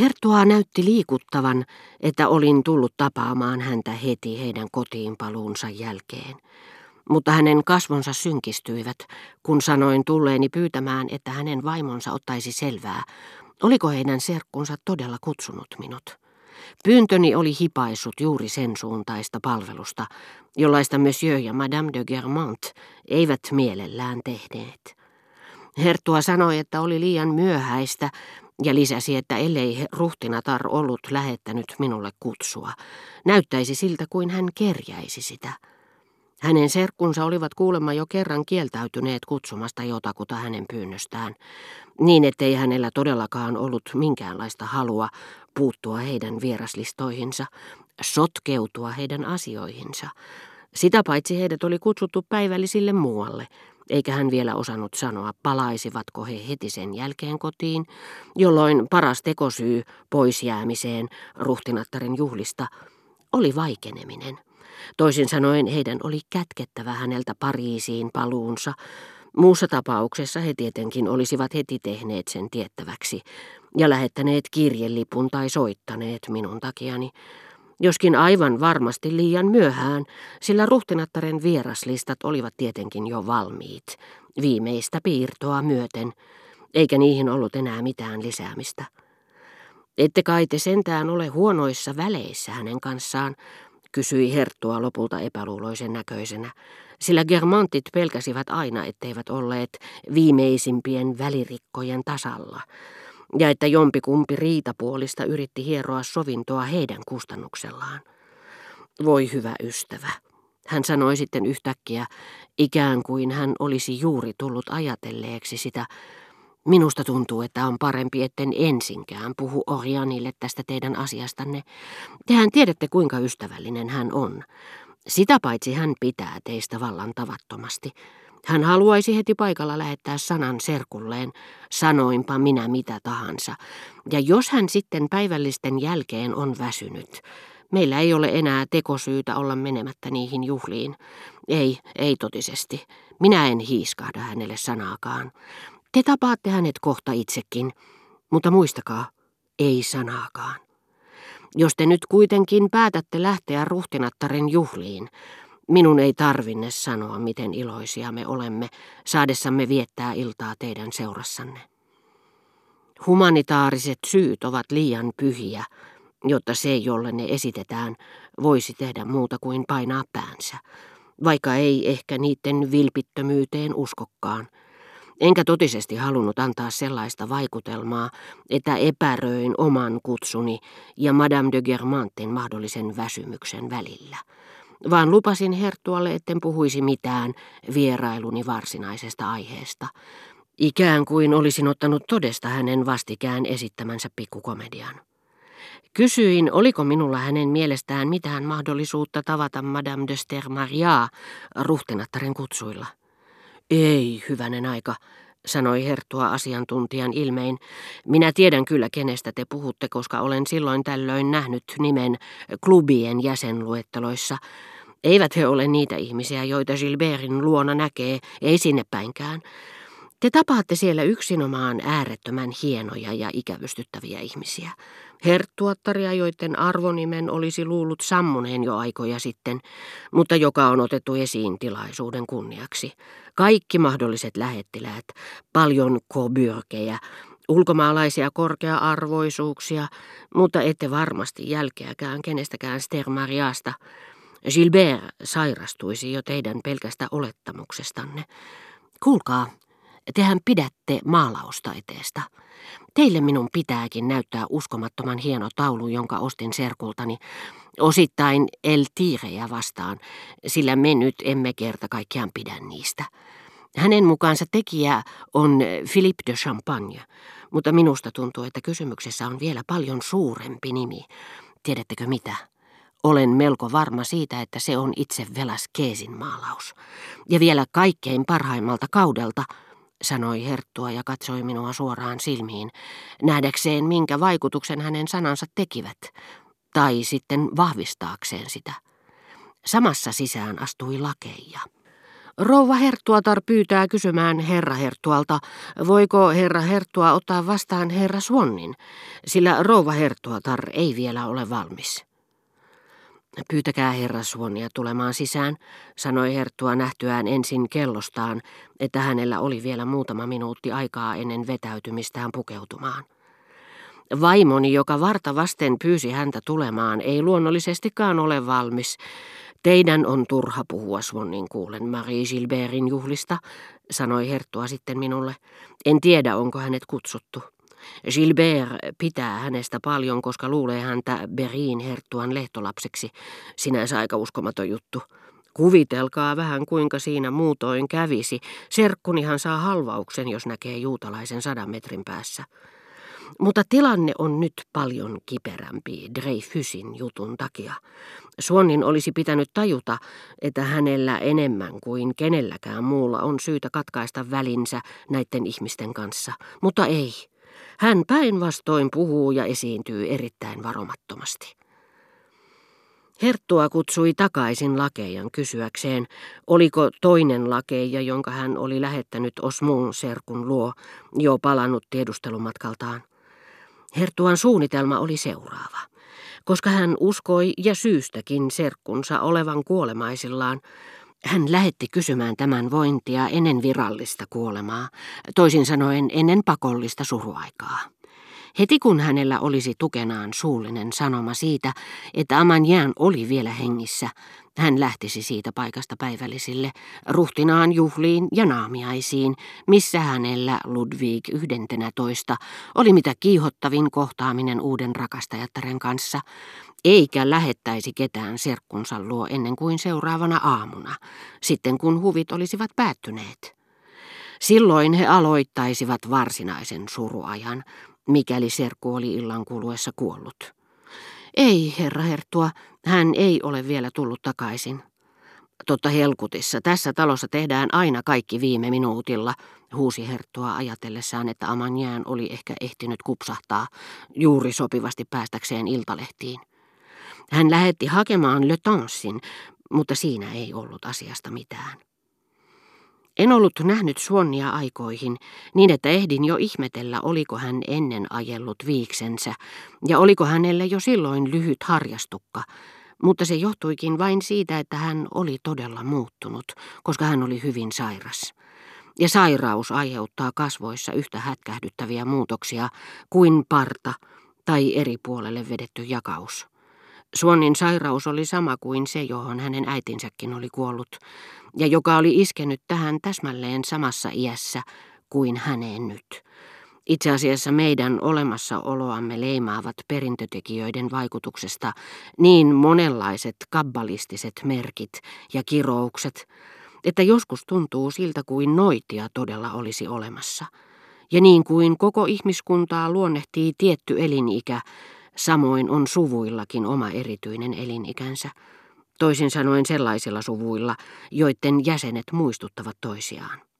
Herttua näytti liikuttavan, että olin tullut tapaamaan häntä heti heidän kotiinpaluunsa jälkeen. Mutta hänen kasvonsa synkistyivät, kun sanoin tulleeni pyytämään, että hänen vaimonsa ottaisi selvää, oliko heidän serkkunsa todella kutsunut minut. Pyyntöni oli hipaissut juuri sen suuntaista palvelusta, jollaista Monsieur ja Madame de Germant eivät mielellään tehneet. Herttua sanoi, että oli liian myöhäistä ja lisäsi, että ellei ruhtinatar ollut lähettänyt minulle kutsua, näyttäisi siltä kuin hän kerjäisi sitä. Hänen serkkunsa olivat kuulemma jo kerran kieltäytyneet kutsumasta jotakuta hänen pyynnöstään, niin ettei hänellä todellakaan ollut minkäänlaista halua puuttua heidän vieraslistoihinsa, sotkeutua heidän asioihinsa. Sitä paitsi heidät oli kutsuttu päivällisille muualle, eikä hän vielä osannut sanoa, palaisivatko he heti sen jälkeen kotiin, jolloin paras tekosyy pois jäämiseen ruhtinattaren juhlista oli vaikeneminen. Toisin sanoen heidän oli kätkettävä häneltä Pariisiin paluunsa. Muussa tapauksessa he tietenkin olisivat heti tehneet sen tiettäväksi ja lähettäneet kirjelipun tai soittaneet minun takiani. Joskin aivan varmasti liian myöhään, sillä ruhtinattaren vieraslistat olivat tietenkin jo valmiit, viimeistä piirtoa myöten, eikä niihin ollut enää mitään lisäämistä. Ette kai te sentään ole huonoissa väleissä hänen kanssaan, kysyi Herttua lopulta epäluuloisen näköisenä, sillä Germantit pelkäsivät aina, etteivät olleet viimeisimpien välirikkojen tasalla, ja että jompikumpi riitapuolista yritti hieroa sovintoa heidän kustannuksellaan. Voi hyvä ystävä, hän sanoi sitten yhtäkkiä, ikään kuin hän olisi juuri tullut ajatelleeksi sitä, Minusta tuntuu, että on parempi, etten ensinkään puhu Orianille tästä teidän asiastanne. Tehän tiedätte, kuinka ystävällinen hän on. Sitä paitsi hän pitää teistä vallan tavattomasti. Hän haluaisi heti paikalla lähettää sanan serkulleen, sanoinpa minä mitä tahansa. Ja jos hän sitten päivällisten jälkeen on väsynyt, meillä ei ole enää tekosyytä olla menemättä niihin juhliin. Ei, ei totisesti. Minä en hiiskahda hänelle sanaakaan. Te tapaatte hänet kohta itsekin, mutta muistakaa, ei sanaakaan. Jos te nyt kuitenkin päätätte lähteä ruhtinattaren juhliin, minun ei tarvinne sanoa, miten iloisia me olemme saadessamme viettää iltaa teidän seurassanne. Humanitaariset syyt ovat liian pyhiä, jotta se, jolle ne esitetään, voisi tehdä muuta kuin painaa päänsä, vaikka ei ehkä niiden vilpittömyyteen uskokkaan – Enkä totisesti halunnut antaa sellaista vaikutelmaa, että epäröin oman kutsuni ja Madame de Germantin mahdollisen väsymyksen välillä, vaan lupasin Herttualle, etten puhuisi mitään vierailuni varsinaisesta aiheesta, ikään kuin olisin ottanut todesta hänen vastikään esittämänsä pikkukomedian. Kysyin, oliko minulla hänen mielestään mitään mahdollisuutta tavata Madame de Stermaria ruhtenattaren kutsuilla. Ei, hyvänen aika, sanoi Herttua asiantuntijan ilmein. Minä tiedän kyllä, kenestä te puhutte, koska olen silloin tällöin nähnyt nimen klubien jäsenluetteloissa. Eivät he ole niitä ihmisiä, joita Gilbertin luona näkee, ei sinne päinkään. Te tapaatte siellä yksinomaan äärettömän hienoja ja ikävystyttäviä ihmisiä. Herttuattaria, joiden arvonimen olisi luullut sammuneen jo aikoja sitten, mutta joka on otettu esiin tilaisuuden kunniaksi. Kaikki mahdolliset lähettiläät, paljon kobyrkejä, ulkomaalaisia korkea-arvoisuuksia, mutta ette varmasti jälkeäkään kenestäkään Stermariasta. Gilbert sairastuisi jo teidän pelkästä olettamuksestanne. Kuulkaa, tehän pidätte maalaustaiteesta. Teille minun pitääkin näyttää uskomattoman hieno taulu, jonka ostin serkultani, osittain El Tireja vastaan, sillä me nyt emme kerta kaikkiaan pidä niistä. Hänen mukaansa tekijä on Philippe de Champagne, mutta minusta tuntuu, että kysymyksessä on vielä paljon suurempi nimi. Tiedättekö mitä? Olen melko varma siitä, että se on itse Keesin maalaus. Ja vielä kaikkein parhaimmalta kaudelta – sanoi Herttua ja katsoi minua suoraan silmiin, nähdäkseen minkä vaikutuksen hänen sanansa tekivät, tai sitten vahvistaakseen sitä. Samassa sisään astui lakeja. Rouva Herttuatar pyytää kysymään herra Herttualta, voiko herra Herttua ottaa vastaan herra Swannin, sillä rouva Herttuatar ei vielä ole valmis. Pyytäkää herra Swannia tulemaan sisään, sanoi Herttua nähtyään ensin kellostaan, että hänellä oli vielä muutama minuutti aikaa ennen vetäytymistään pukeutumaan. Vaimoni, joka varta vasten pyysi häntä tulemaan, ei luonnollisestikaan ole valmis, Teidän on turha puhua Swannin kuulen Marie Gilbertin juhlista, sanoi Herttua sitten minulle. En tiedä, onko hänet kutsuttu. Gilbert pitää hänestä paljon, koska luulee häntä Berin herttuan lehtolapseksi. Sinänsä aika uskomaton juttu. Kuvitelkaa vähän kuinka siinä muutoin kävisi. Serkkunihan saa halvauksen, jos näkee juutalaisen sadan metrin päässä. Mutta tilanne on nyt paljon kiperämpi Dreyfusin jutun takia. Suonnin olisi pitänyt tajuta, että hänellä enemmän kuin kenelläkään muulla on syytä katkaista välinsä näiden ihmisten kanssa, mutta ei. Hän päinvastoin puhuu ja esiintyy erittäin varomattomasti. Herttua kutsui takaisin lakeijan kysyäkseen, oliko toinen lakeija, jonka hän oli lähettänyt Osmuun serkun luo, jo palannut tiedustelumatkaltaan. Herttuan suunnitelma oli seuraava. Koska hän uskoi ja syystäkin serkkunsa olevan kuolemaisillaan, hän lähetti kysymään tämän vointia ennen virallista kuolemaa, toisin sanoen ennen pakollista suruaikaa. Heti kun hänellä olisi tukenaan suullinen sanoma siitä, että Amanjään oli vielä hengissä, hän lähtisi siitä paikasta päivällisille, ruhtinaan juhliin ja naamiaisiin, missä hänellä Ludwig toista oli mitä kiihottavin kohtaaminen uuden rakastajattaren kanssa, eikä lähettäisi ketään serkkunsa luo ennen kuin seuraavana aamuna, sitten kun huvit olisivat päättyneet. Silloin he aloittaisivat varsinaisen suruajan, mikäli serkku oli illan kuluessa kuollut. Ei, herra Herttua, hän ei ole vielä tullut takaisin. Totta helkutissa, tässä talossa tehdään aina kaikki viime minuutilla, huusi Herttua ajatellessaan, että Amanjään oli ehkä ehtinyt kupsahtaa juuri sopivasti päästäkseen iltalehtiin. Hän lähetti hakemaan Le Tansin, mutta siinä ei ollut asiasta mitään. En ollut nähnyt Suonnia aikoihin, niin että ehdin jo ihmetellä, oliko hän ennen ajellut viiksensä, ja oliko hänelle jo silloin lyhyt harjastukka, mutta se johtuikin vain siitä, että hän oli todella muuttunut, koska hän oli hyvin sairas. Ja sairaus aiheuttaa kasvoissa yhtä hätkähdyttäviä muutoksia kuin parta tai eri puolelle vedetty jakaus. Suonnin sairaus oli sama kuin se, johon hänen äitinsäkin oli kuollut, ja joka oli iskenyt tähän täsmälleen samassa iässä kuin häneen nyt. Itse asiassa meidän olemassaoloamme leimaavat perintötekijöiden vaikutuksesta niin monenlaiset kabbalistiset merkit ja kiroukset, että joskus tuntuu siltä kuin noitia todella olisi olemassa. Ja niin kuin koko ihmiskuntaa luonnehtii tietty elinikä, Samoin on suvuillakin oma erityinen elinikänsä, toisin sanoen sellaisilla suvuilla, joiden jäsenet muistuttavat toisiaan.